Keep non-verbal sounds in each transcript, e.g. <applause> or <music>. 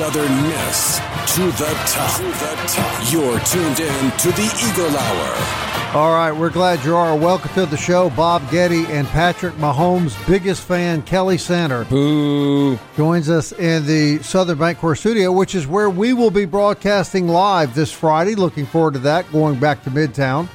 Southern Miss to the top. To the top. You're tuned in to the Eagle Hour. All right, we're glad you are. Welcome to the show. Bob Getty and Patrick Mahomes' biggest fan, Kelly Sander, Boo. joins us in the Southern Bancorp studio, which is where we will be broadcasting live this Friday. Looking forward to that, going back to Midtown.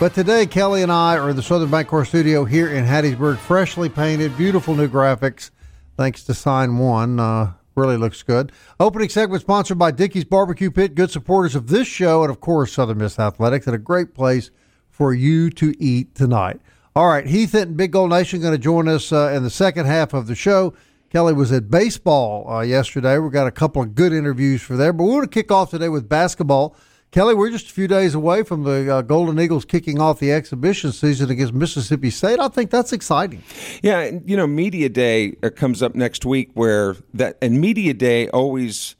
But today, Kelly and I are in the Southern Bancorp studio here in Hattiesburg, freshly painted, beautiful new graphics, thanks to Sign One. Uh, really looks good. Opening segment sponsored by Dickey's Barbecue Pit, good supporters of this show, and of course, Southern Miss Athletics, and a great place for you to eat tonight. All right, Heath and Big Gold Nation going to join us uh, in the second half of the show. Kelly was at baseball uh, yesterday. We've got a couple of good interviews for there, but we want to kick off today with basketball. Kelly, we're just a few days away from the uh, Golden Eagles kicking off the exhibition season against Mississippi State. I think that's exciting. Yeah, you know, media day uh, comes up next week where that and media day always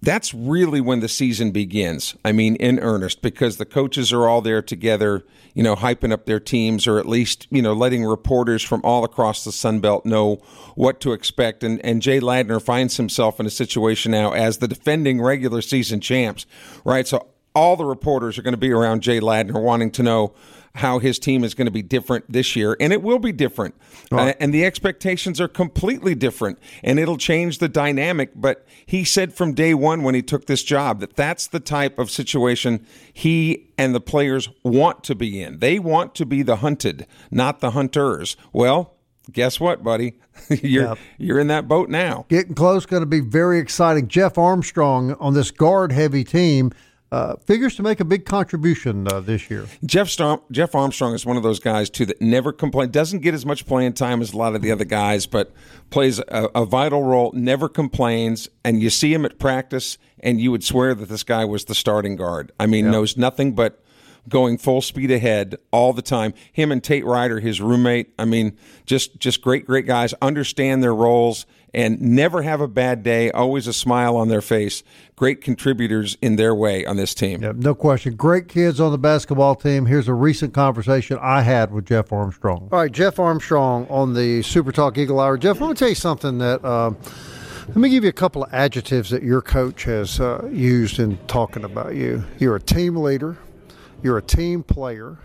that's really when the season begins. I mean, in earnest, because the coaches are all there together, you know, hyping up their teams, or at least, you know, letting reporters from all across the Sun Belt know what to expect. And, and Jay Ladner finds himself in a situation now as the defending regular season champs, right? So all the reporters are going to be around Jay Ladner wanting to know how his team is going to be different this year, and it will be different. Uh, and the expectations are completely different, and it'll change the dynamic. But he said from day one when he took this job that that's the type of situation he and the players want to be in. They want to be the hunted, not the hunters. Well, guess what, buddy? <laughs> you're you're in that boat now. Getting close, going to be very exciting. Jeff Armstrong on this guard heavy team uh, figures to make a big contribution uh, this year. Jeff Storm, Jeff Armstrong is one of those guys too that never complains. Doesn't get as much playing time as a lot of the other guys, but plays a, a vital role. Never complains, and you see him at practice, and you would swear that this guy was the starting guard. I mean, knows nothing but going full speed ahead all the time. Him and Tate Ryder, his roommate. I mean, just just great, great guys. Understand their roles and never have a bad day. Always a smile on their face. Great contributors in their way on this team. Yeah, no question. Great kids on the basketball team. Here's a recent conversation I had with Jeff Armstrong. All right, Jeff Armstrong on the Super Talk Eagle Hour. Jeff, let me tell you something that. Um, let me give you a couple of adjectives that your coach has uh, used in talking about you. You're a team leader. You're a team player.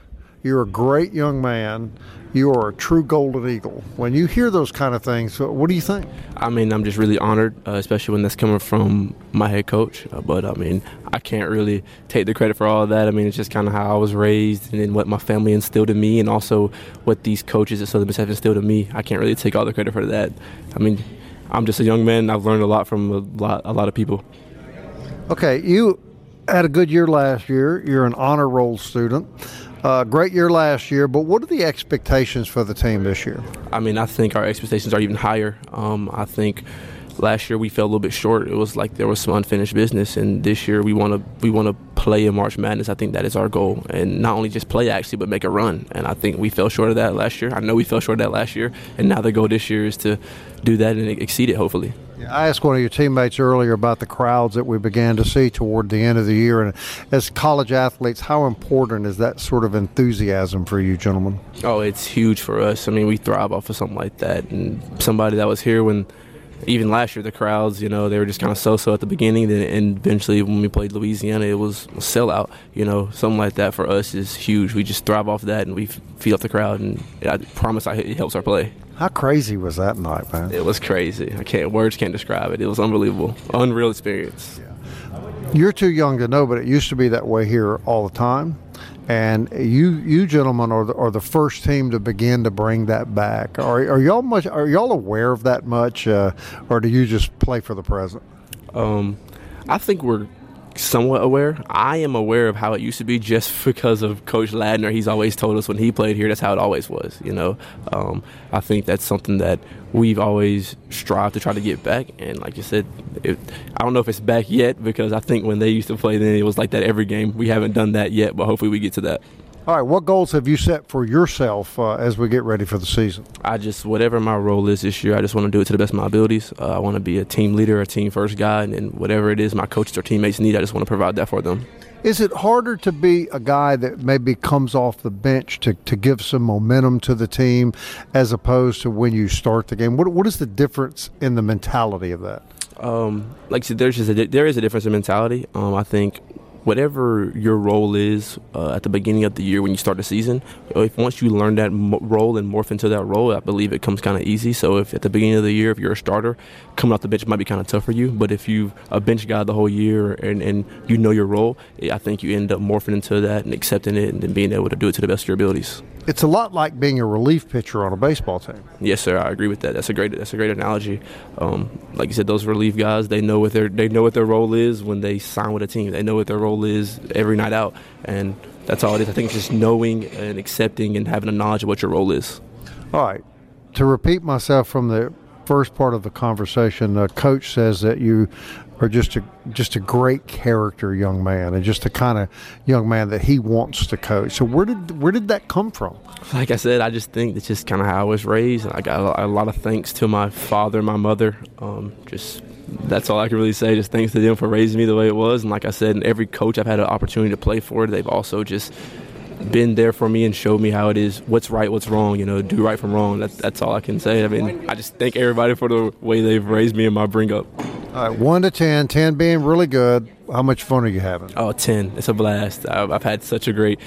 You're a great young man. You are a true golden eagle. When you hear those kind of things, what do you think? I mean, I'm just really honored, uh, especially when that's coming from my head coach. Uh, but I mean, I can't really take the credit for all of that. I mean, it's just kind of how I was raised and then what my family instilled in me, and also what these coaches at Southern Miss have instilled in me. I can't really take all the credit for that. I mean, I'm just a young man. I've learned a lot from a lot, a lot of people. Okay, you had a good year last year. You're an honor roll student. Uh, great year last year, but what are the expectations for the team this year? I mean, I think our expectations are even higher. Um, I think last year we fell a little bit short. It was like there was some unfinished business, and this year we want to we want to play in March Madness. I think that is our goal, and not only just play actually, but make a run. And I think we fell short of that last year. I know we fell short of that last year, and now the goal this year is to do that and exceed it, hopefully. I asked one of your teammates earlier about the crowds that we began to see toward the end of the year, and as college athletes, how important is that sort of enthusiasm for you, gentlemen? Oh, it's huge for us. I mean, we thrive off of something like that, and somebody that was here when even last year, the crowds, you know, they were just kind of so-so at the beginning, and eventually when we played Louisiana, it was a sellout. You know, something like that for us is huge. We just thrive off that, and we feed off the crowd, and I promise it helps our play. How crazy was that night, man? It was crazy. I can't words can't describe it. It was unbelievable, unreal experience. Yeah. You're too young to know, but it used to be that way here all the time. And you, you gentlemen, are the, are the first team to begin to bring that back. Are, are y'all much? Are y'all aware of that much, uh, or do you just play for the present? Um, I think we're somewhat aware. I am aware of how it used to be just <laughs> because of Coach Ladner. He's always told us when he played here, that's how it always was. You know, um, I think that's something that we've always strived to try to get back. And like you said, it, I don't know if it's back yet because I think when they used to play, then it was like that every game. We haven't done that yet, but hopefully we get to that. All right, what goals have you set for yourself uh, as we get ready for the season? I just, whatever my role is this year, I just want to do it to the best of my abilities. Uh, I want to be a team leader, a team first guy, and, and whatever it is my coaches or teammates need, I just want to provide that for them. Is it harder to be a guy that maybe comes off the bench to, to give some momentum to the team as opposed to when you start the game? What, what is the difference in the mentality of that? Um, like I said, there's just a, there is a difference in mentality. Um, I think whatever your role is uh, at the beginning of the year when you start the season, if once you learn that mo- role and morph into that role, I believe it comes kind of easy. So if at the beginning of the year, if you're a starter, coming off the bench might be kind of tough for you. But if you a bench guy the whole year and, and you know your role, I think you end up morphing into that and accepting it and then being able to do it to the best of your abilities. It's a lot like being a relief pitcher on a baseball team. Yes, sir. I agree with that. That's a great. That's a great analogy. Um, like you said, those relief guys, they know what their they know what their role is when they sign with a team. They know what their role is every night out, and that's all it is. I think it's just knowing and accepting and having a knowledge of what your role is. All right. To repeat myself from the first part of the conversation, the coach says that you are just a just a great character young man and just the kind of young man that he wants to coach. So where did where did that come from? Like I said, I just think it's just kind of how I was raised. I got a, lot of thanks to my father, my mother. Um, just that's all I can really say. Just thanks to them for raising me the way it was. And like I said, every coach I've had an opportunity to play for, they've also just been there for me and showed me how it is, what's right, what's wrong. You know, do right from wrong. That, that's all I can say. I mean, I just thank everybody for the way they've raised me and my bring up. All right, one to 10, 10 being really good. How much fun are you having? Oh, 10. It's a blast. I've, I've had such a great.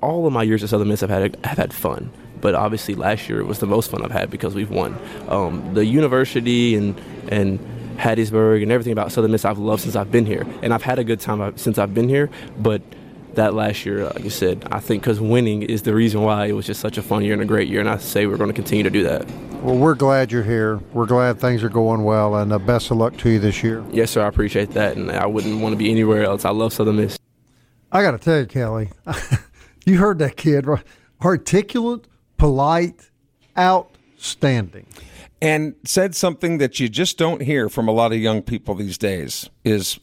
All of my years at Southern Miss, I've had I've had fun. But obviously, last year it was the most fun I've had because we've won. Um, the university and and Hattiesburg and everything about Southern Miss I've loved since I've been here, and I've had a good time since I've been here. But that last year, like I said, I think because winning is the reason why it was just such a fun year and a great year, and I say we're going to continue to do that. Well, we're glad you're here. We're glad things are going well, and uh, best of luck to you this year. Yes, sir. I appreciate that, and I wouldn't want to be anywhere else. I love Southern Miss. I got to tell you, Kelly, <laughs> you heard that kid, right? Articulate, polite, outstanding. And said something that you just don't hear from a lot of young people these days is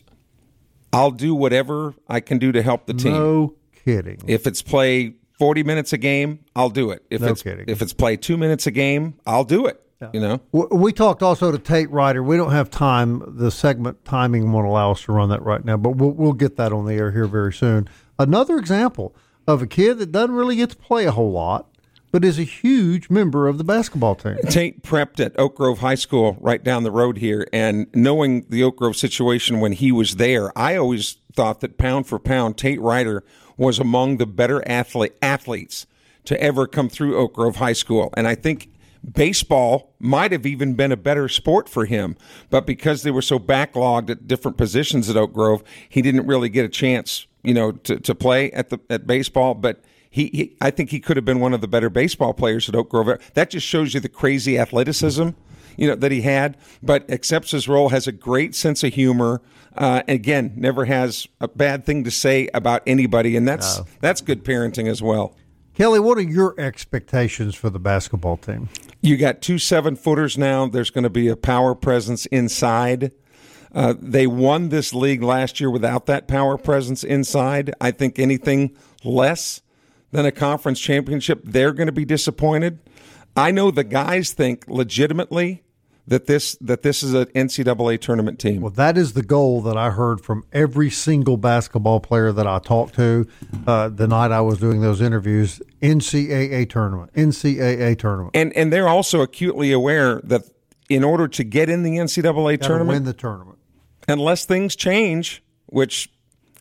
I'll do whatever I can do to help the team. No kidding. If it's play 40 minutes a game, I'll do it. If no it's kidding. if it's play 2 minutes a game, I'll do it. Yeah. You know. We talked also to Tate Ryder. We don't have time. The segment timing won't allow us to run that right now, but we'll we'll get that on the air here very soon. Another example of a kid that doesn't really get to play a whole lot but is a huge member of the basketball team. Tate prepped at Oak Grove High School right down the road here, and knowing the Oak Grove situation when he was there, I always thought that pound for pound, Tate Ryder was among the better athlete, athletes to ever come through Oak Grove High School. And I think baseball might have even been a better sport for him, but because they were so backlogged at different positions at Oak Grove, he didn't really get a chance, you know, to, to play at the at baseball. But he, he, I think he could have been one of the better baseball players at Oak Grove. That just shows you the crazy athleticism, you know, that he had. But accepts his role, has a great sense of humor. Uh, again, never has a bad thing to say about anybody, and that's no. that's good parenting as well. Kelly, what are your expectations for the basketball team? You got two seven footers now. There's going to be a power presence inside. Uh, they won this league last year without that power presence inside. I think anything less than a conference championship, they're going to be disappointed. I know the guys think legitimately that this that this is an NCAA tournament team. Well, that is the goal that I heard from every single basketball player that I talked to uh, the night I was doing those interviews. NCAA tournament, NCAA tournament, and and they're also acutely aware that in order to get in the NCAA tournament, win the tournament. unless things change, which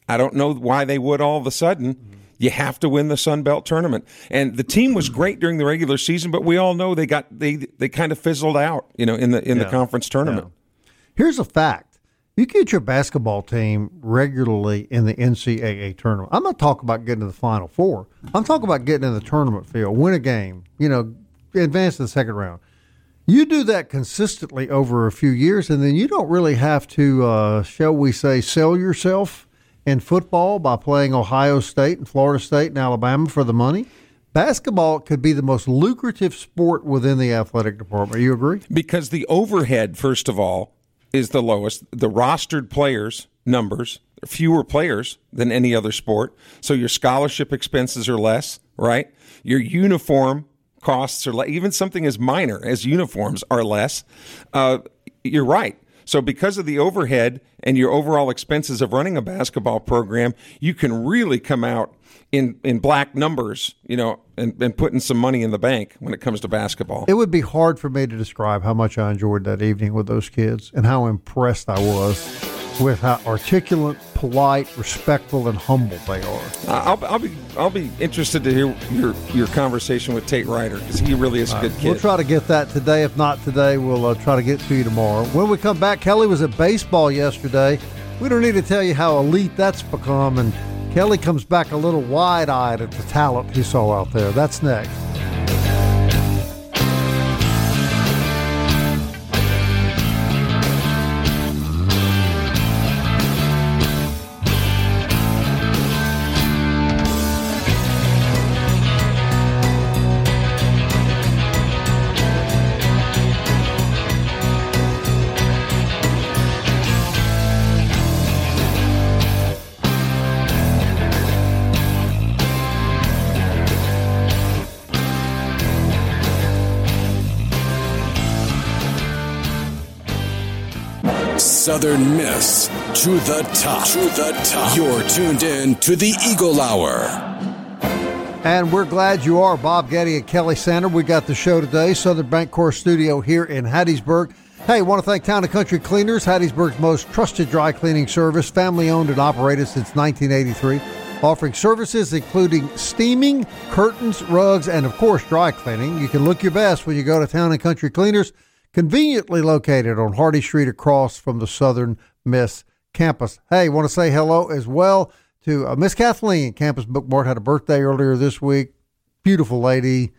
I don't know why they would all of a sudden, you have to win the Sun Belt tournament. And the team was great during the regular season, but we all know they got they they kind of fizzled out, you know, in the in the conference tournament. Here's a fact. You get your basketball team regularly in the NCAA tournament. I'm not talking about getting to the Final Four. I'm talking about getting in the tournament field, win a game, you know, advance to the second round. You do that consistently over a few years, and then you don't really have to, uh, shall we say, sell yourself in football by playing Ohio State and Florida State and Alabama for the money. Basketball could be the most lucrative sport within the athletic department. You agree? Because the overhead, first of all, is the lowest. The rostered players numbers fewer players than any other sport, so your scholarship expenses are less, right? Your uniform costs are less. Even something as minor as uniforms are less. Uh, you're right. So because of the overhead and your overall expenses of running a basketball program, you can really come out in, in black numbers, you know, and, and putting some money in the bank when it comes to basketball. It would be hard for me to describe how much I enjoyed that evening with those kids and how impressed I was with how articulate, polite, respectful, and humble they are. I'll, I'll be I'll be interested to hear your your conversation with Tate Ryder because he really is a good kid. We'll try to get that today. If not today, we'll uh, try to get to you tomorrow. When we come back, Kelly was at baseball yesterday. We don't need to tell you how elite that's become. And Kelly comes back a little wide eyed at the talent he saw out there. That's next. Southern Miss to the top. To the top. You're tuned in to the Eagle Hour. And we're glad you are. Bob Getty and Kelly Sander. We got the show today, Southern Bancorp Studio here in Hattiesburg. Hey, want to thank Town and Country Cleaners, Hattiesburg's most trusted dry cleaning service, family owned and operated since 1983, offering services including steaming, curtains, rugs, and of course dry cleaning. You can look your best when you go to Town and Country Cleaners, conveniently located on Hardy Street across from the Southern Miss campus. Hey, want to say hello as well to uh, Miss Kathleen, Campus Bookmart, had a birthday earlier this week. Beautiful lady.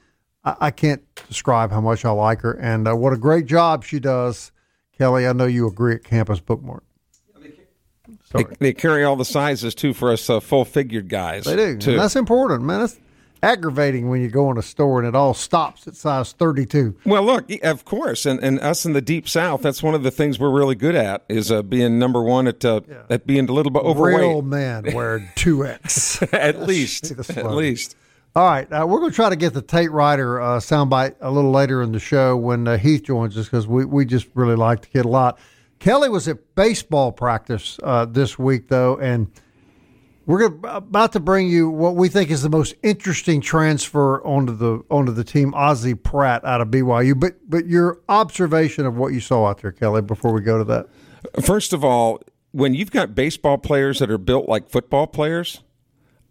I, I can't describe how much I like her and uh, what a great job she does. Kelly, I know you agree at Campus Bookmart. They, they carry all the sizes too for us uh, full figured guys. They do. Too. And that's important, man. That's aggravating when you go in a store and it all stops at size 32. Well, look, of course, and, and us in the deep south, that's one of the things we're really good at is uh, being number one at uh, at being a little bit overweight. Real man wearing 2X. <laughs> at least, <laughs> at least. All right, uh, we're going to try to get the Tate Ryder uh, soundbite a little later in the show when uh, Heath joins us because we, we just really like the kid a lot. Kelly was at baseball practice uh, this week though, and we're about to bring you what we think is the most interesting transfer onto the onto the team, Ozzie Pratt out of BYU. But but your observation of what you saw out there, Kelly, before we go to that. First of all, when you've got baseball players that are built like football players,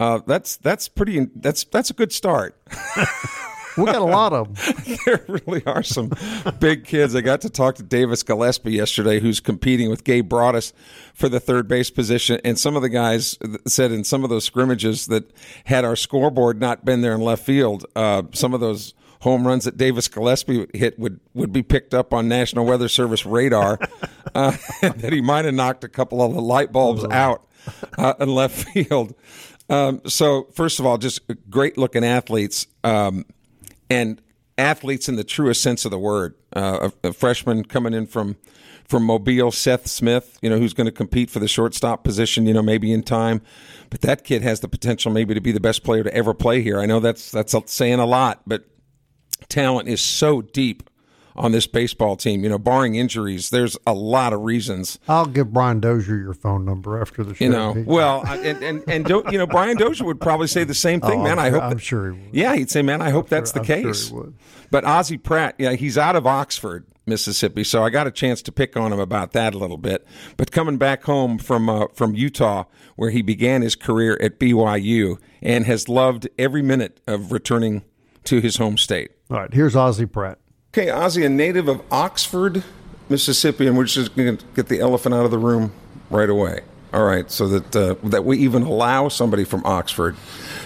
uh, that's that's pretty. That's that's a good start. <laughs> We got a lot of them. <laughs> there really are some big kids. I got to talk to Davis Gillespie yesterday, who's competing with Gabe Broadus for the third base position. And some of the guys said in some of those scrimmages that had our scoreboard not been there in left field, uh, some of those home runs that Davis Gillespie hit would, would be picked up on National Weather Service radar. <laughs> uh, <laughs> that he might have knocked a couple of the light bulbs out uh, in left field. Um, so, first of all, just great looking athletes. Um, and athletes in the truest sense of the word. Uh, a, a freshman coming in from from Mobile, Seth Smith, you know, who's going to compete for the shortstop position, you know, maybe in time. But that kid has the potential maybe to be the best player to ever play here. I know that's that's saying a lot, but talent is so deep on this baseball team. You know, barring injuries, there's a lot of reasons. I'll give Brian Dozier your phone number after the show. You know, well, and and and do, you know, Brian Dozier would probably say the same thing, Oh, man. I'm I hope. I'm sure he would. Yeah, he'd say, man, I hope that's the I'm sure case. he would. But Ozzie Pratt, yeah, he's out of Oxford. Mississippi, so I got a chance to pick on him about that a little bit. But coming back home from uh, from Utah, where he began his career at BYU, and has loved every minute of returning to his home state. All right, here's Ozzie Pratt. Okay, Ozzie, a native of Oxford, Mississippi, and we're just going to get the elephant out of the room right away. All right, so that uh, that we even allow somebody from Oxford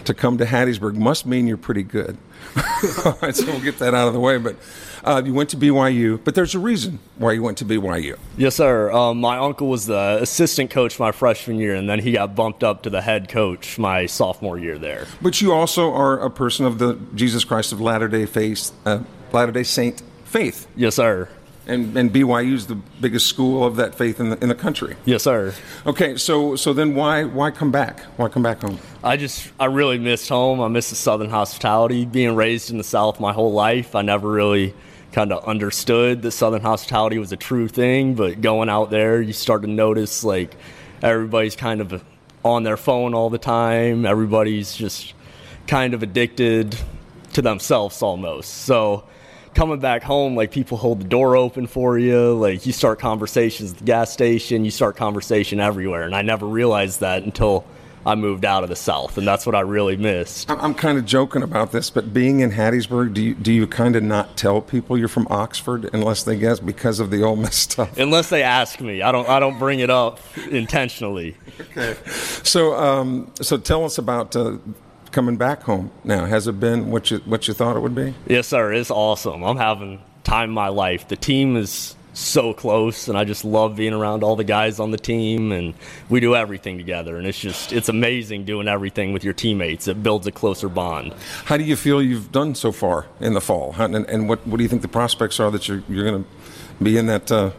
to come to Hattiesburg must mean you're pretty good. <laughs> All right, so we'll get that out of the way. But uh, you went to BYU, but there's a reason why you went to BYU. Yes, sir. Um, my uncle was the assistant coach my freshman year, and then he got bumped up to the head coach my sophomore year there. But you also are a person of the Jesus Christ of Latter Day Faith, uh, Latter Day Saint faith. Yes, sir. And, and BYU is the biggest school of that faith in the, in the country. Yes, sir. Okay, so so then why why come back? Why come back home? I just I really missed home. I miss the Southern hospitality. Being raised in the South my whole life, I never really kind of understood that Southern hospitality was a true thing. But going out there, you start to notice like everybody's kind of on their phone all the time. Everybody's just kind of addicted to themselves almost. So coming back home, like people hold the door open for you. Like you start conversations at the gas station, you start conversation everywhere. And I never realized that until I moved out of the South, and that's what I really missed. I'm kind of joking about this, but being in Hattiesburg, do you, do you kind of not tell people you're from Oxford unless they guess because of the Ole Miss stuff? Unless they ask me, I don't I don't bring it up intentionally. <laughs> okay. So um, so tell us about. Uh, coming back home now. Has it been what you what you thought it would be? Yes sir. It's awesome. I'm having time of my life. The team is so close and i just love being around all the guys on the team and we do everything together and it's just it's amazing doing everything with your teammates. It builds a closer bond. How do you feel you've done so far in the fall? And, and what, what do you think the prospects are that you're, you're going to be in that uh,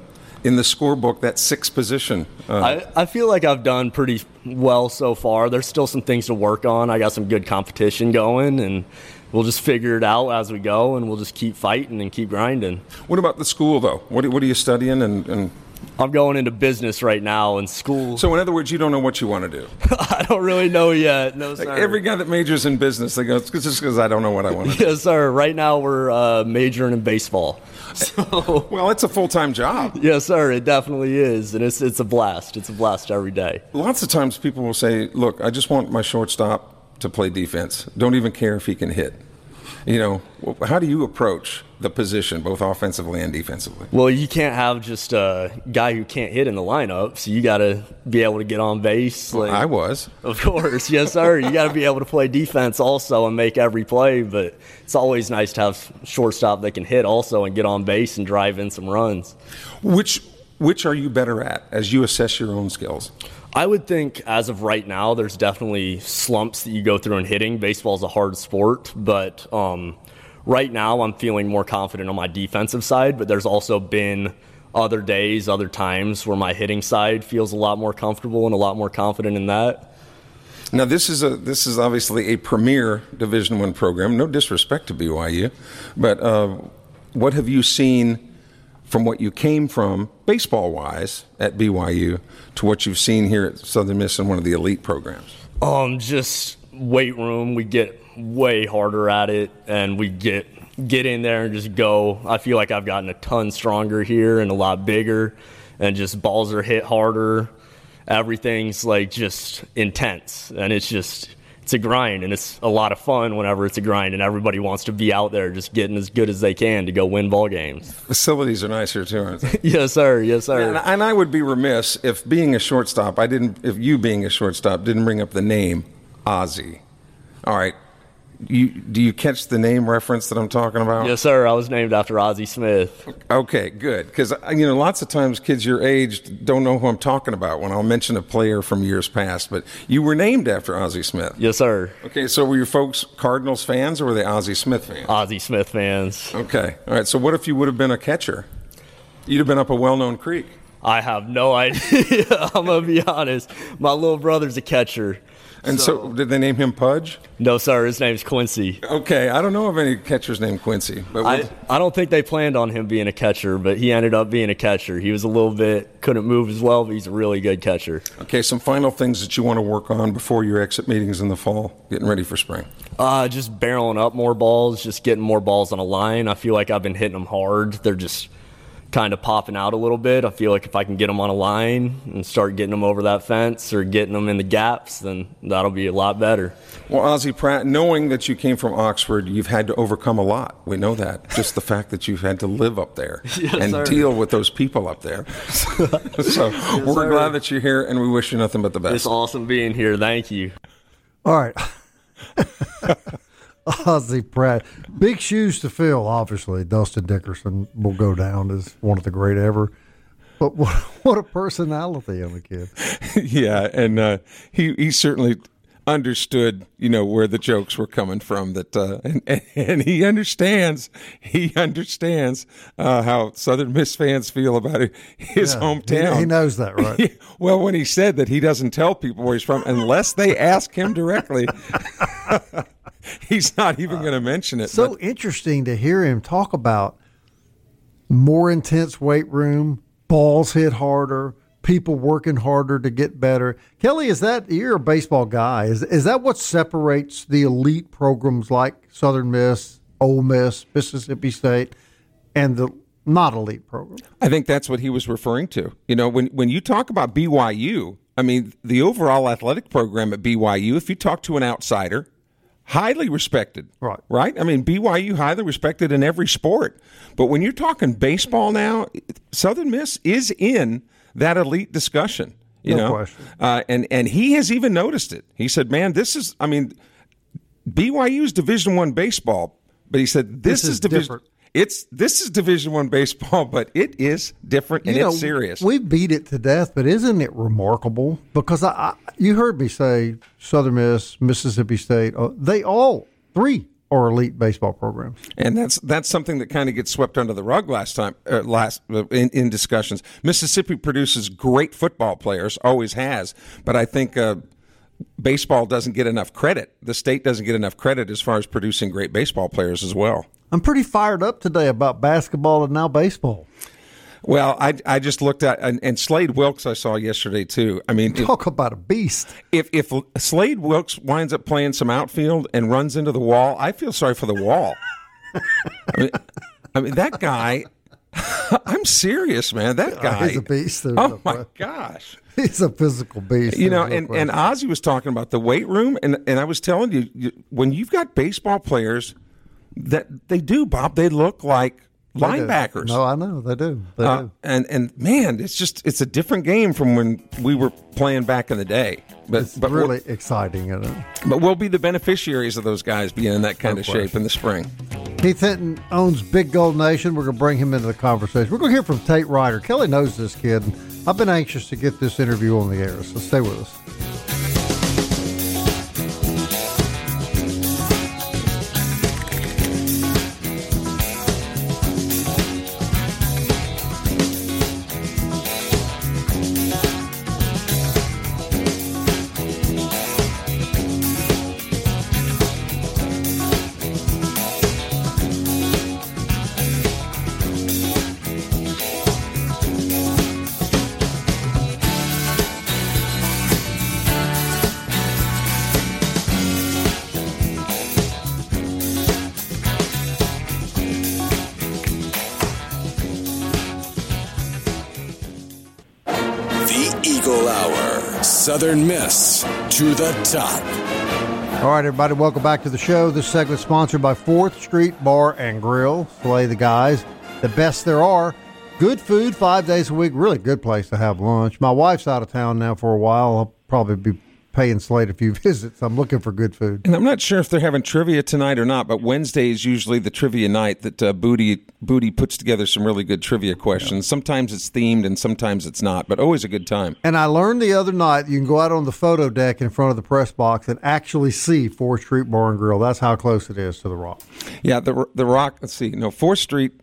in the scorebook, that sixth position? Uh, I, I feel like I've done pretty well so far. There's still some things to work on. I got some good competition going, and we'll just figure it out as we go, and we'll just keep fighting and keep grinding. What about the school, though? What, what are you studying and, and I'm going into business right now in school. So, in other words, you don't know what you want to do. <laughs> I don't really know yet. No, sir. Like every guy that majors in business, they go, "It's just because I don't know what I want to do." <laughs> yes, sir. Right now, we're uh, majoring in baseball. <laughs> So, well, it's a full time job. Yes, sir. It definitely is, and it's it's a blast. It's a blast every day. Lots of times, people will say, "Look, I just want my shortstop to play defense. Don't even care if he can hit." You know, how do you approach the position, both offensively and defensively? Well, you can't have just a guy who can't hit in the lineup, so you got to be able to get on base. Like, I was, of course, yes, sir. you got to be able to play defense also and make every play. But it's always nice to have shortstop that can hit also and get on base and drive in some runs. Which which are you better at as you assess your own skills? I would think as of right now, there's definitely slumps that you go through in hitting. Baseball is a hard sport, but um, right now I'm feeling more confident on my defensive side, but there's also been other days, other times where my hitting side feels a lot more comfortable and a lot more confident in that. Now this is a this is obviously a premier Division One program. No disrespect to BYU, but uh, what have you seen from what you came from baseball wise at BYU to what you've seen here at Southern Miss in one of the elite programs? Um, just weight room. We get way harder at it, and we get get in there and just go. I feel like I've gotten a ton stronger here and a lot bigger, and just balls are hit harder. Everything's like just intense, and it's just it's a grind and it's a lot of fun whenever it's a grind and everybody wants to be out there just getting as good as they can to go win ball games. Facilities are nicer too, aren't they? <laughs> yes, sir. Yes, sir. And, and I would be remiss if being a shortstop, I didn't, if you being a shortstop didn't bring up the name Ozzie. All right, you do you catch the name reference that I'm talking about? Yes, sir. I was named after Ozzie Smith. Okay, good. Because uh, you know, lots of times kids your age don't know who I'm talking about when I'll mention a player from years past. But you were named after Ozzie Smith. Yes, sir. Okay, so were your folks Cardinals fans or were they Ozzie Smith fans? Ozzie Smith fans. Okay, all right. So what if you would have been a catcher? You'd have been up a well-known creek. I have no <laughs> idea. I'm gonna be honest. My little brother's a catcher. And so, so, did they name him Pudge? No, sir. His name's Quincy. Okay, I don't know of any catchers named Quincy. But I, I don't think they planned on him being a catcher, but he ended up being a catcher. He was a little bit couldn't move as well, but he's a really good catcher. Okay, some final things that you want to work on before your exit meetings in the fall, getting ready for spring. Uh, just barreling up more balls, just getting more balls on a line. I feel like I've been hitting them hard. They're just kind of popping out a little bit. I feel like if I can get them on a line and start getting them over that fence or getting them in the gaps, then that'll be a lot better. Well, Ozzie Pratt, knowing that you came from Oxford, you've had to overcome a lot. We know that. Just the fact that you've had to live up there <laughs> Yes, and sir. deal with those people up there. <laughs> so we're sir. glad that you're here, and we wish you nothing but the best. It's awesome being here. Thank you. All right. <laughs> Ozzie Pratt. Big shoes to fill, obviously. Dustin Dickerson will go down as one of the great ever. But what, <laughs> what a personality on the kid. <laughs> yeah, and uh, he he certainly understood, you know, where the jokes were coming from. That uh, <laughs> and, and he understands. He understands uh, how Southern Miss fans feel about it, his Yeah, hometown. He, he knows that, right? well, when he said that he doesn't tell people where he's from unless they ask him directly, <laughs> he's not even uh, going to mention it. so But- interesting to hear him talk about more intense weight room, balls hit harder, people working harder to get better. Kelly, is that you're a baseball guy? Is is that what separates the elite programs like Southern Miss, Ole Miss, Mississippi State, and the not elite programs? I think that's what he was referring to. You know, when when you talk about BYU, I mean, the overall athletic program at BYU, if you talk to an outsider, highly respected. Right. Right? I mean, BYU highly respected in every sport. But when you're talking baseball now, Southern Miss is in that elite discussion. You No know, question. Uh, and and he has even noticed it. He said, "Man, this is. I mean, BYU's Division One baseball." But he said, "This, This is is division. It's this is Division One baseball, <laughs> but it is different and You know, it's serious." We beat it to death, but isn't it remarkable? Because I, I you heard me say Southern Miss, Mississippi State, uh, they all three are elite baseball programs. And that's that's something that kind of gets swept under the rug last time, uh, last uh, in, in discussions. Mississippi produces great football players, always has, but I think uh, baseball doesn't get enough credit. The state doesn't get enough credit as far as producing great baseball players as well. I'm pretty fired up today about basketball and now baseball. Well, I, I just looked at and, and Slade Wilks I saw yesterday too. I mean, if, Talk about a beast. if if Slade Wilks winds up playing some outfield and runs into the wall, I feel sorry for the wall. <laughs> I mean, I mean that guy. <laughs> I'm serious, man. That guy. Uh, he's a beast. There's no Oh my gosh. <laughs> He's a physical beast. You know, no and, and Ozzie was talking about the weight room, and, and I was telling you, you, when you've got baseball players that they do, Bob, they look like. Linebackers. No, I know they do. They Uh, do. and and man, it's just it's a different game from when we were playing back in the day. But It's but really exciting. Isn't it? but we'll be the beneficiaries of those guys being in that kind No of shape in the spring. Heath Hinton owns Big Gold Nation. We're going to bring him into the conversation. We're going to hear from Tate Ryder. Kelly knows this kid. I've been anxious to get this interview on the air, so stay with us. To the top. All right, everybody, welcome back to the show. This segment sponsored by Fourth Street Bar and Grill. Slay the guys, the best there are. Good food five days a week. Really good place to have lunch. My wife's out of town now for a while. I'll probably be paying Slade a few <laughs> visits. I'm looking for good food. And I'm not sure if they're having trivia tonight or not, but Wednesday is usually the trivia night that uh, Booty Booty puts together some really good trivia questions. Sometimes it's themed and sometimes it's not, but always a good time. And I learned the other night you can go out on the photo deck in front of the press box and actually see Fourth Street Bar and Grill. That's how close it is to the Rock. Yeah, the the Rock. Let's see, no Fourth Street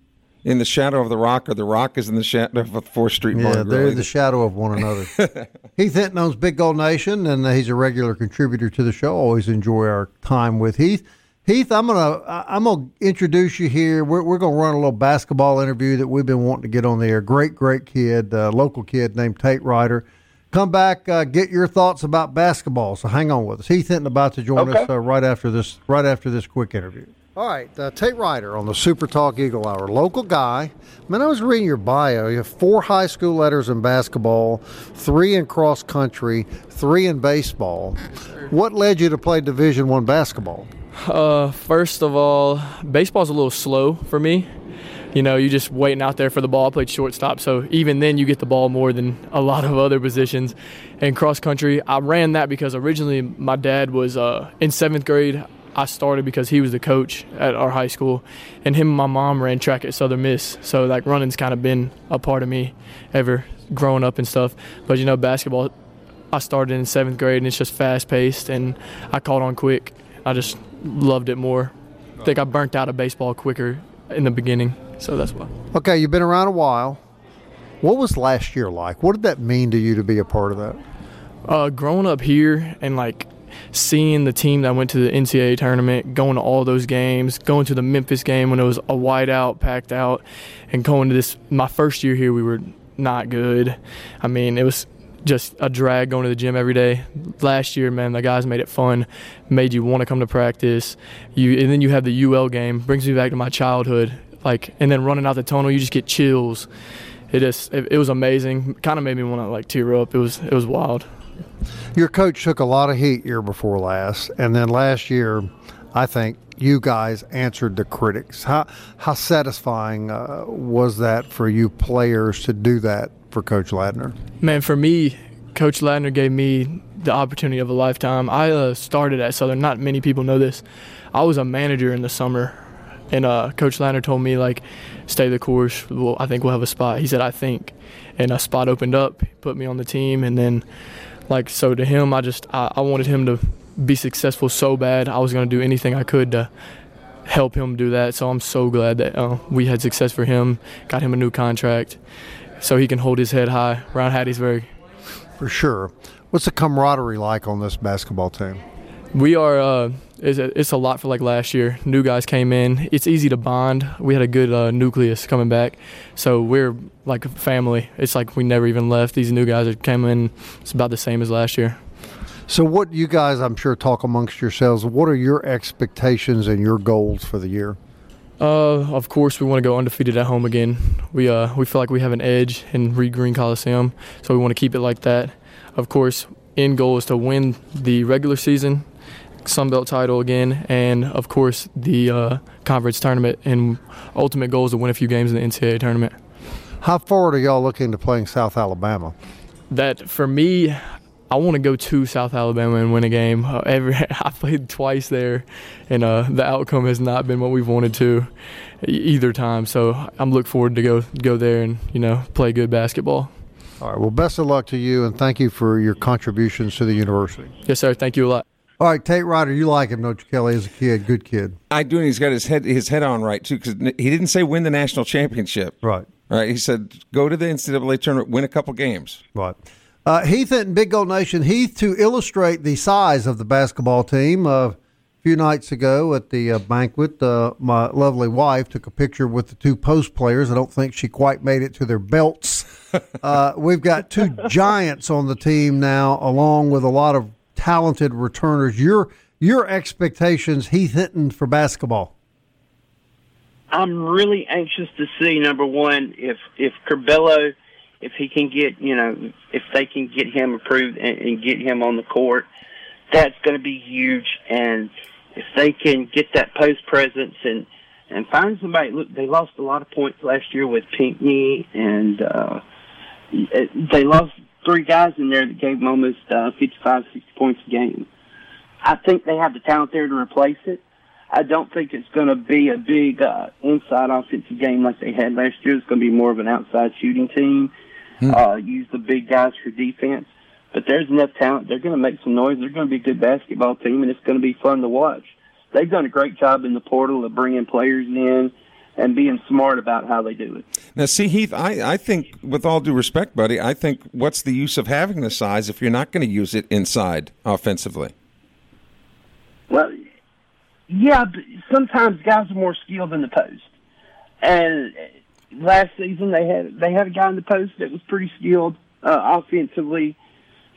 in the shadow of the Rock, or the Rock is in the shadow of the Fourth Street. Yeah, Bar they're in the shadow of one another. <laughs> Heath Hinton owns Big Gold Nation, and he's a regular contributor to the show. Always enjoy our time with Heath. Heath, I'm gonna I'm gonna introduce you here. We're, we're gonna run a little basketball interview that we've been wanting to get on the air. Great, great kid, uh, local kid named Tate Ryder. Come back, uh, get your thoughts about basketball. So hang on with us. Heath Hinton about to join us uh, right after this right after this quick interview. All right, uh, Tate Ryder on the Super Talk Eagle Hour, local guy. Man, I was reading your bio. You have four high school letters in basketball, three in cross country, three in baseball. What led you to play Division One basketball? Uh, first of all, baseball's a little slow for me. You know, you're just waiting out there for the ball. I played shortstop, so even then you get the ball more than a lot of other positions. And cross country, I ran that because originally my dad was uh, in seventh grade. I started because he was the coach at our high school, and him and my mom ran track at Southern Miss. So like running's kind of been a part of me ever growing up and stuff. But you know, basketball, I started in seventh grade, and it's just fast paced, and I caught on quick. I just loved it more. I think I burnt out of baseball quicker in the beginning, so that's why. Okay, you've been around a while. What was last year like? What did that mean to you to be a part of that? Uh, growing up here and like seeing the team that went to the NCAA tournament, going to all those games, going to the Memphis game when it was a whiteout, packed out, and going to this. My first year here, we were not good. I mean, it was just a drag going to the gym every day. Last year, man, the guys made it fun, made you want to come to practice. You and then you have the UL game, brings me back to my childhood. Like, and then running out the tunnel, you just get chills. It just, it, it was amazing. Kind of made me want to like tear up. It was, it was wild. Your coach took a lot of heat year before last, and then last year, I think you guys answered the critics. How how satisfying uh, was that for you players to do that for Coach Ladner? Man, for me, Coach Ladner gave me the opportunity of a lifetime. I uh, started at Southern. Not many people know this. I was a manager in the summer, and uh, Coach Ladner told me like, stay the course. I think we'll have a spot. He said, I think, and a spot opened up. Put me on the team, and then like so to him, I just I, I wanted him to be successful so bad. I was going to do anything I could to help him do that. So I'm so glad that uh, we had success for him. Got him a new contract, so he can hold his head high around Hattiesburg. For sure. What's the camaraderie like on this basketball team? We are. Uh, it's, a, it's a lot for like last year. New guys came in. It's easy to bond. We had a good uh, nucleus coming back, so we're like a family. It's like we never even left. These new guys that came in. It's about the same as last year. So, what you guys, I'm sure, talk amongst yourselves. What are your expectations and your goals for the year? Uh, of course, we want to go undefeated at home again. We uh, we feel like we have an edge in Reed Green Coliseum, so we want to keep it like that. Of course, end goal is to win the regular season, Sun Belt title again, and of course the uh, conference tournament. And ultimate goal is to win a few games in the NCAA tournament. How forward are y'all looking to playing South Alabama? That for me, I want to go to South Alabama and win a game. Uh, every <laughs> I played twice there, and uh, the outcome has not been what we've wanted to either time. So I'm looking forward to go go there and you know play good basketball. All right. Well, best of luck to you, and thank you for your contributions to the university. Yes, sir. Thank you a lot. All right, Tate Ryder, you like him, don't you, Kelly? As a kid, good kid. I do, and he's got his head his head on right too, because he didn't say win the national championship. Right. Right. He said go to the NCAA tournament, win a couple games. Right. Uh, Heath and Big Gold Nation. Heath, to illustrate the size of the basketball team, uh, a few nights ago at the uh, banquet, uh, my lovely wife took a picture with the two post players. I don't think she quite made it to their belts. <laughs> Uh, we've got two giants on the team now, along with a lot of talented returners. Your your expectations, Heath Hinton, for basketball? I'm really anxious to see number one if if Curbelo, if he can get you know if they can get him approved and, and get him on the court, that's going to be huge. And if they can get that post presence and and find somebody, look, they lost a lot of points last year with Pinckney and uh, they lost three guys in there that gave them almost uh, 55, 60 points a game. I think they have the talent there to replace it. I don't think it's going to be a big uh, inside offensive game like they had last year. It's going to be more of an outside shooting team. Hmm. Uh, use the big guys for defense. But there's enough talent. They're going to make some noise. They're going to be a good basketball team, and it's going to be fun to watch. They've done a great job in the portal of bringing players in and being smart about how they do it. Now, see, Heath, I, I think, with all due respect, buddy, I think what's the use of having the size if you're not going to use it inside offensively? Well, yeah, but sometimes guys are more skilled in the post. And last season they had they had a guy in the post that was pretty skilled uh, offensively.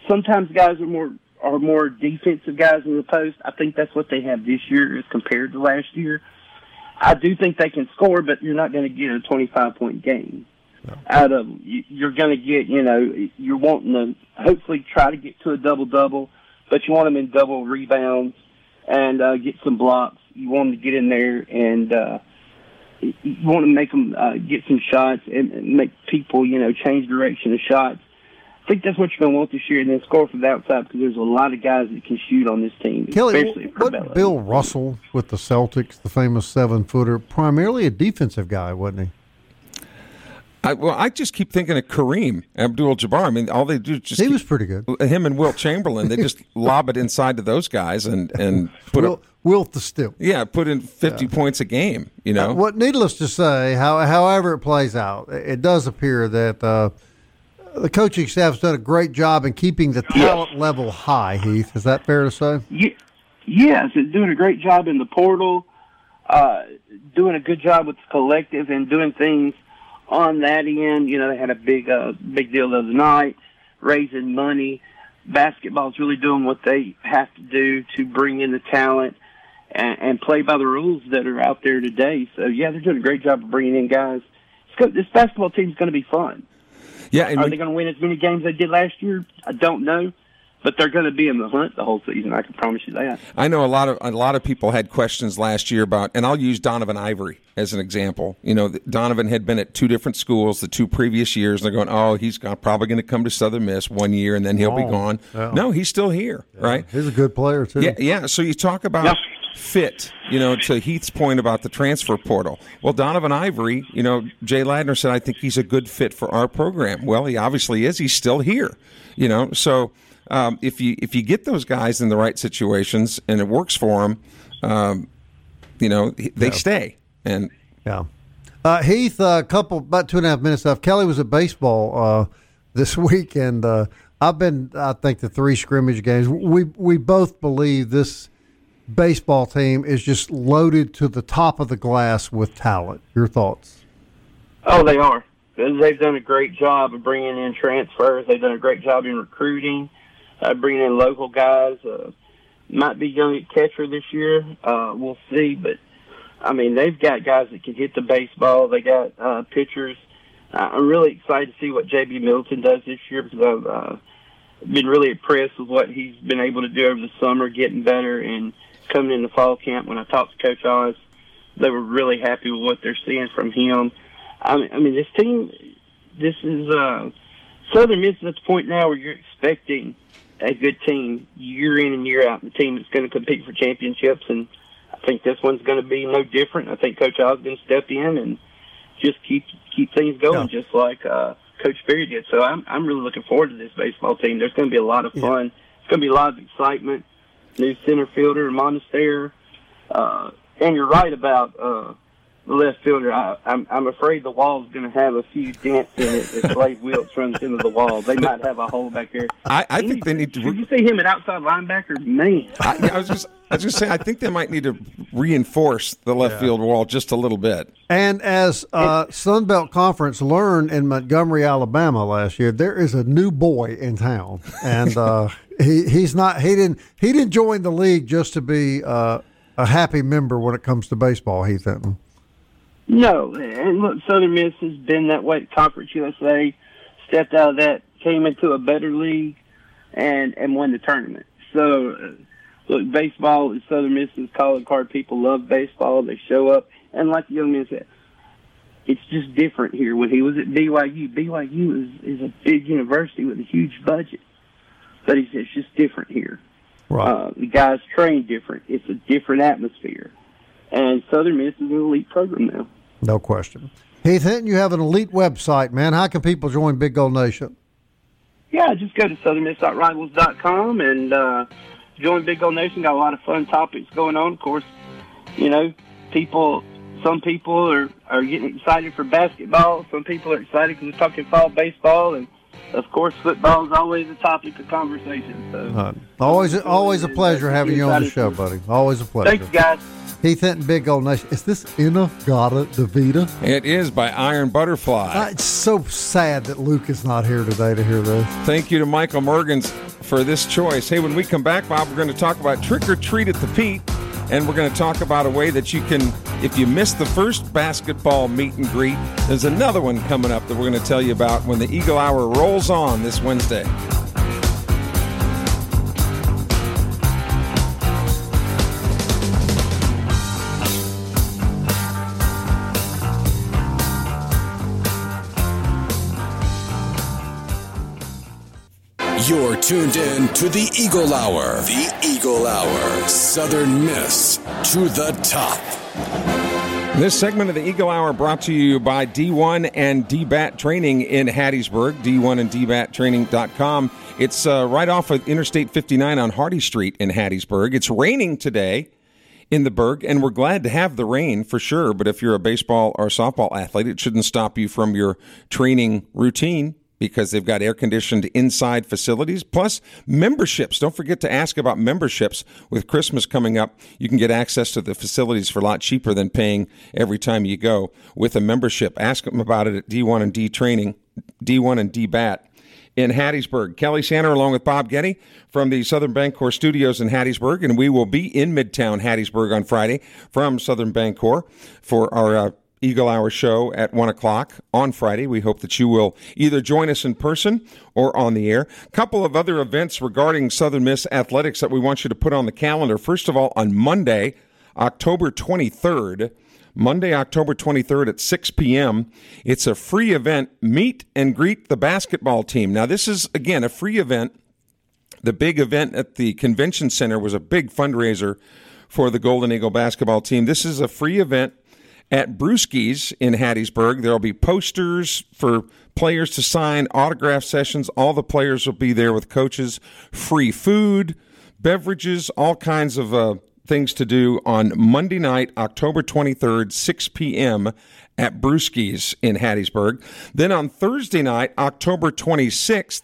Sometimes guys are more are more defensive guys in the post. I think that's what they have this year as compared to last year. I do think they can score, but you're not going to get a 25 point game no. out of them. You're going to get, you know, you're wanting to hopefully try to get to a double double, but you want them in double rebounds and uh, get some blocks. You want them to get in there and uh, you want to make them uh, get some shots and make people, you know, change direction of shots. I think that's what you're going to want this year, and then score from the outside because there's a lot of guys that can shoot on this team. Kelly, what Bill Russell with the Celtics, the famous seven footer, primarily a defensive guy, wasn't he? I, well, I just keep thinking of Kareem Abdul-Jabbar. I mean, all they do is just he keep, was pretty good. Him and Wilt Chamberlain, they just <laughs> lob it inside to those guys and and put Wilt, Wilt the Stilt. Yeah, put in fifty yeah. points a game. You know uh, what? Needless to say, how, however it plays out, it does appear that uh, the coaching staff's done a great job in keeping the talent yes. level high. Heath, is that fair to say? Yeah. Yes, it's doing a great job in the portal, uh, doing a good job with the collective, and doing things on that end, you know, they had a big, uh, big deal the other night, raising money. Basketball's really doing what they have to do to bring in the talent and, and play by the rules that are out there today. So yeah, they're doing a great job of bringing in guys. This basketball team is going to be fun. Yeah, are we, they going to win as many games as they did last year? I don't know but they're going to be in the hunt the whole season. I can promise you that. I know a lot of a lot of people had questions last year about, and I'll use Donovan Ivory as an example. You know, Donovan had been at two different schools the two previous years. And they're going, oh, he's probably going to come to Southern Miss one year and then he'll oh, be gone. Yeah. No, he's still here, yeah. right? He's a good player too. Yeah, yeah. So you talk about. Yeah. Fit, you know, to Heath's point about the transfer portal. Well, Donovan Ivory, you know, Jay Ladner said, I think he's a good fit for our program. Well, he obviously is. He's still here, you know. So, um, if you if you get those guys in the right situations and it works for them, um, you know they yeah. stay. And yeah, uh, Heath, a uh, couple about two and a half minutes left. Kelly was at baseball uh, this <laughs> week, and uh, I've been. I think the three scrimmage games. We we both believe this baseball team is just loaded to the top of the glass with talent. Your thoughts? Oh, they are. They've done a great job of bringing in transfers. They've done a great job in recruiting uh, bringing in local guys. Uh, might be young at catcher this year. Uh, we'll see, but I mean they've got guys that can hit the baseball. They got uh, pitchers. Uh, I'm really excited to see what JB Middleton does this year because I've uh, been really impressed with what he's been able to do over the summer, getting better and coming into fall camp. When I talked to Coach Oz, they were really happy with what they're seeing from him. I mean, I mean this team, this is uh, Southern Miss at the point now where you're expecting a good team year in and year out, the team that's going to compete for championships. And I think this one's going to be no different. I think Coach Ogden step in and just keep keep things going, yeah. just like uh, Coach Berry did. So I'm I'm really looking forward to this baseball team. There's going to be a lot of fun. Yeah. It's going to be a lot of excitement. New center fielder, Monistere. Uh, and you're right about uh, the left fielder. I, I'm I'm afraid the wall's going to have a few dents in it if Slade <laughs> Wilks runs into the wall. They might have a hole back there. I, I think they need to. Did you see him at outside linebacker? Man, I, I was just I was just saying. I think they might need to reinforce the left yeah. field wall just a little bit. And as uh, Sunbelt Conference learned in Montgomery, Alabama last year, there is a new boy in town, and uh, he he's not he didn't he didn't join the league just to be. Uh, a happy member when it comes to baseball, Heath Hinton. No, and look, Southern Miss has been that way. Conference USA stepped out of that, came into a better league, and and won the tournament. So, uh, look, baseball is Southern Miss's calling card. People love baseball. They show up, and like the young man said, it's just different here. When he was at BYU, BYU is is a big university with a huge budget, but he said it's just different here. Right. Uh, the guys train different. It's a different atmosphere, and Southern Miss is an elite program now. No question. Heath Hinton, you have an elite website, man. How can people join Big Gold Nation? Yeah, just go to southernmiss.rivals.com and uh, join Big Gold Nation. Got a lot of fun topics going on. Of course, you know, people, some people are, are getting excited for basketball. Some people are excited because we're talking fall baseball. And, of course, football is always a topic of conversation. So, uh, always, always a pleasure having you on the show, buddy. Always a pleasure. Thanks, guys. Heath Hinton, Big Gold Nation. Is this In-A-Gadda-Da-Vida? It is by Iron Butterfly. Uh, it's so sad that Luke is not here today to hear this. Thank you to Michael Morgans for this choice. Hey, when we come back, Bob, we're going to talk about Trick or Treat at the Pete. And we're going to talk about a way that you can, if you missed the first basketball meet and greet, there's another one coming up that we're going to tell you about when the Eagle Hour rolls on this Wednesday. You're tuned in to the Eagle Hour. The Eagle Hour. Southern Miss to the top. This segment of the Eagle Hour brought to you by D1 and DBAT Training in Hattiesburg, D1 and DBATtraining.com. It's uh, right off of Interstate 59 on Hardy Street in Hattiesburg. It's raining today in the Berg, and we're glad to have the rain for sure. But if you're a baseball or softball athlete, it shouldn't stop you from your training routine because they've got air conditioned inside facilities plus memberships. Don't forget to ask about memberships with Christmas coming up. You can get access to the facilities for a lot cheaper than paying every time you go with a membership. Ask them about it at D1 and D Training, D1 and D Bat in Hattiesburg. Kelly Sander along with Bob Getty from the Southern Bancorp Studios in Hattiesburg, and we will be in Midtown Hattiesburg on Friday from Southern Bancorp for our uh, Eagle Hour show at 1 o'clock on Friday. We hope that you will either join us in person or on the air. A couple of other events regarding Southern Miss athletics that we want you to put on the calendar. First of all, on Monday, October 23rd, Monday, October 23rd at 6 p.m., it's a free event. Meet and greet the basketball team. Now, this is, again, a free event. The big event at the convention center was a big fundraiser for the Golden Eagle basketball team. This is a free event at Brewski's in Hattiesburg. There'll be posters for players to sign, autograph sessions. All the players will be there with coaches, free food, beverages, all kinds of uh, things to do on Monday night, October 23rd, 6 p.m. at Brewski's in Hattiesburg. Then on Thursday night, October 26th,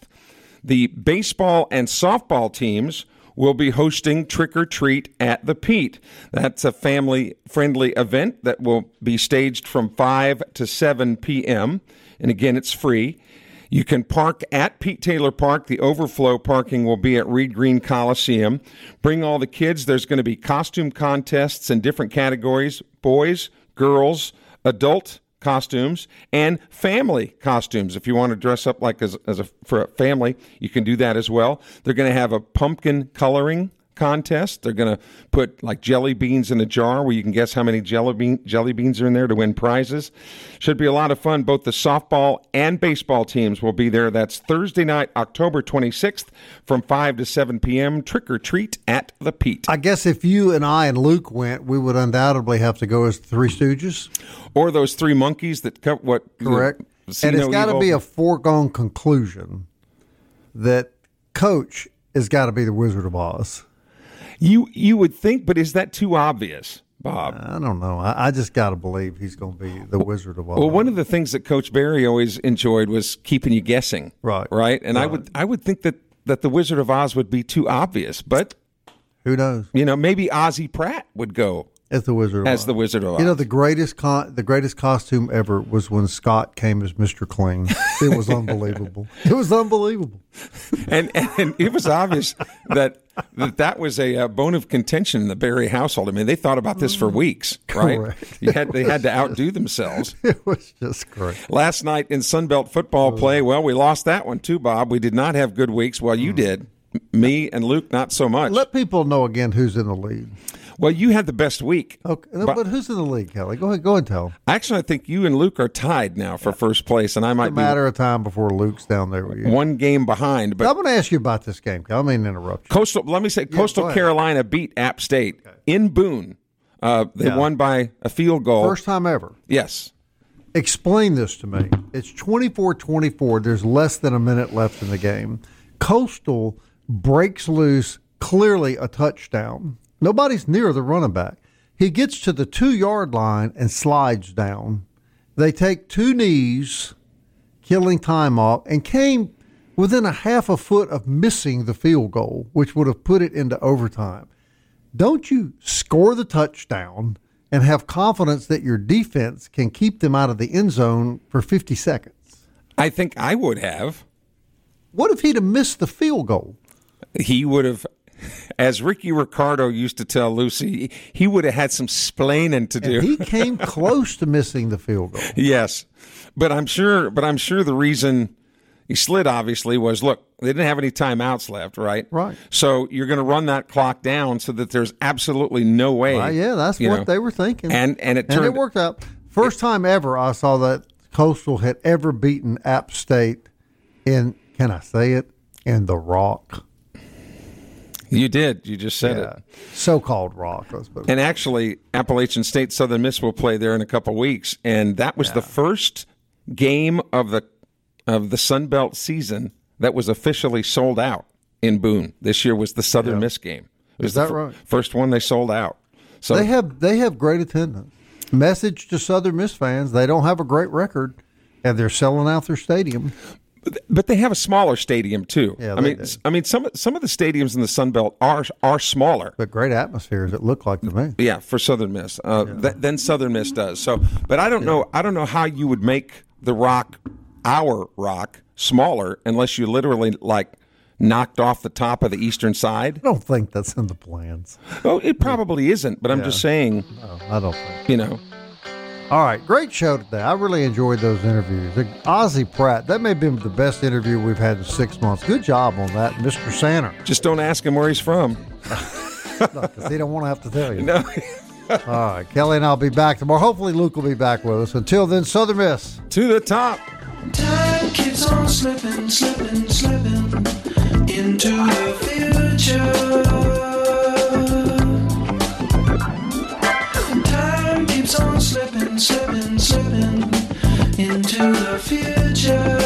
the baseball and softball teams will be hosting Trick or Treat at the Pete. That's a family friendly event that will be staged from 5 to 7 p.m. And again, it's free. You can park at Pete Taylor Park. The overflow parking will be at Reed Green Coliseum. Bring all the kids. There's going to be costume contests in different categories boys, girls, adult costumes and family costumes. If you want to dress up like as, as a for a family, you can do that as well. They're going to have a pumpkin coloring contest. They're going to put like jelly beans in a jar where you can guess how many jelly, bean, jelly beans are in there to win prizes. Should be a lot of fun. Both the softball and baseball teams will be there. That's Thursday night, October 26th from 5 to 7 p.m. Trick or treat at the Pete. I guess if you and I and Luke went, we would undoubtedly have to go as the Three Stooges. Or those three monkeys that cut what? Correct. and it's got to be a foregone conclusion that Coach has got to be the Wizard of Oz. You you would think, but is that too obvious, Bob? I don't know. I, I just got to believe he's going to be the Wizard of Oz. Well, one of the things that Coach Berry always enjoyed was keeping you guessing. Right. Right. And right. I would I would think that that the Wizard of Oz would be too obvious, but who knows? You know, maybe Ozzie Pratt would go as the Wizard of as Oz. the Wizard of Oz. You know, the greatest con- the greatest costume ever was when Scott came as Mister Kling. It was <laughs> unbelievable. it was unbelievable. and and it was obvious that that that was a, a, bone of contention in the Berry household. I mean, they thought about this for mm. weeks, right? Correct. You had they had to outdo themselves. <laughs> It was just great. Last night in Sunbelt football oh, play, well, we lost that one too, Bob. We did not have good weeks. Well, you mm. did. Me and Luke, not so much. Let people know again who's in the lead. Well, you had the best week. Okay, but, but who's in the league, Kelly? Go ahead, go and tell. Actually, I think you and Luke are tied now for first place, and I might it's a matter be of time before Luke's down there with you. One game behind. But I'm going to ask you about this game. I mean, interrupt. You. Coastal. Let me say, yeah, Coastal Carolina beat App State okay. in Boone. Uh, they yeah. won by a field goal. First time ever. Yes. Explain this to me. It's 24-24. There's less than a minute left in the game. Coastal breaks loose, clearly a touchdown. Nobody's near the running back. He gets to the two yard line and slides down. They take two knees, killing time off, and came within a half a foot of missing the field goal, which would have put it into overtime. Don't you score the touchdown and have confidence that your defense can keep them out of the end zone for 50 seconds? I think I would have. What if he'd have missed the field goal? He would have as Ricky Ricardo used to tell Lucy, he would have had some splaining to do. And he <laughs> came close to missing the field goal. yes, but I'm sure. But I'm sure the reason he slid obviously was look they didn't have any timeouts left, right? Right. So you're going to run that clock down so that there's absolutely no way. Right, yeah, that's what know. they were thinking. And and it and it worked out. First time ever I saw that Coastal had ever beaten App State in. Can I say it? In the Rock. You did. You just said it. So-called Rock. Let's put it And actually, Appalachian State Southern Miss will play there in a couple weeks, and that was the first game of the of the Sun Belt season that was officially sold out in Boone. This year was the Southern Miss game. It was Is that fir- right? First one they sold out. So they have they have great attendance. Message to Southern Miss fans: they don't have a great record, and they're selling out their stadium. But they have a smaller stadium too. Yeah, I mean, do. I mean some some of the stadiums in the Sun Belt are are smaller. But great atmospheres. It looked like to me. Yeah, for Southern Miss. Uh, th- then Southern Miss does. So, but I don't know. I don't know how you would make the rock, our rock, smaller unless you literally like knocked off the top of the eastern side. I don't think that's in the plans. Oh, it probably isn't. But I'm just saying. No, I don't think. You know. All right, great show today. I really enjoyed those interviews. Ozzie Pratt, that may have been the best interview we've had in six months. Good job on that, Mr. Sanner. Just don't ask him where he's from. <laughs> Because he don't want to have to tell you. <laughs> No. <laughs> All right, Kelly and I'll be back tomorrow. Hopefully, Luke will be back with us. Until then, Southern Miss. To the top. Time keeps on slipping, slipping, slipping into the future. Into the future.